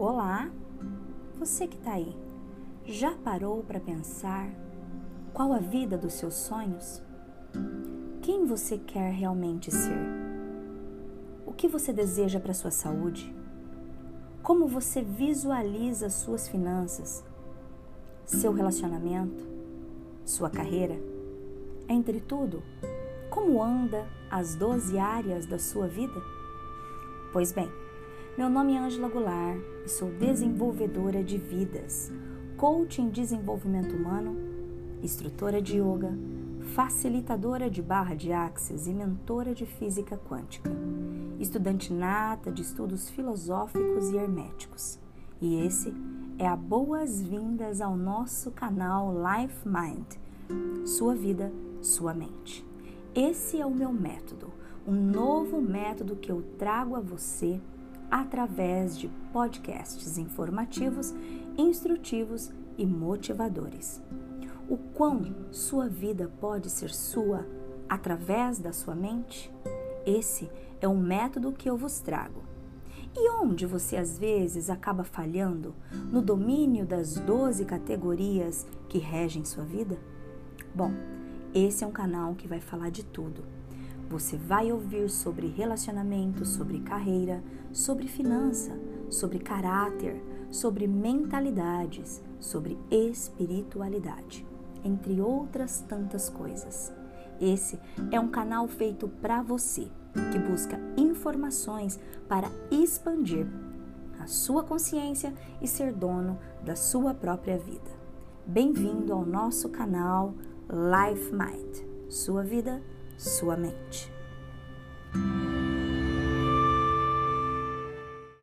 Olá, você que está aí, já parou para pensar qual a vida dos seus sonhos? Quem você quer realmente ser? O que você deseja para sua saúde? Como você visualiza suas finanças, seu relacionamento, sua carreira? Entre tudo, como anda as 12 áreas da sua vida? Pois bem, meu nome é Ângela Goulart e sou desenvolvedora de vidas, coach em desenvolvimento humano, instrutora de yoga, facilitadora de barra de axis e mentora de física quântica, estudante nata de estudos filosóficos e herméticos. E esse é a boas-vindas ao nosso canal Life Mind. Sua vida, sua mente. Esse é o meu método, um novo método que eu trago a você através de podcasts informativos, instrutivos e motivadores. O quão sua vida pode ser sua através da sua mente? Esse é um método que eu vos trago. E onde você às vezes acaba falhando no domínio das 12 categorias que regem sua vida? Bom, esse é um canal que vai falar de tudo você vai ouvir sobre relacionamento, sobre carreira, sobre finança, sobre caráter, sobre mentalidades, sobre espiritualidade, entre outras tantas coisas. Esse é um canal feito para você que busca informações para expandir a sua consciência e ser dono da sua própria vida. Bem-vindo ao nosso canal Life Mind. Sua vida sua mente.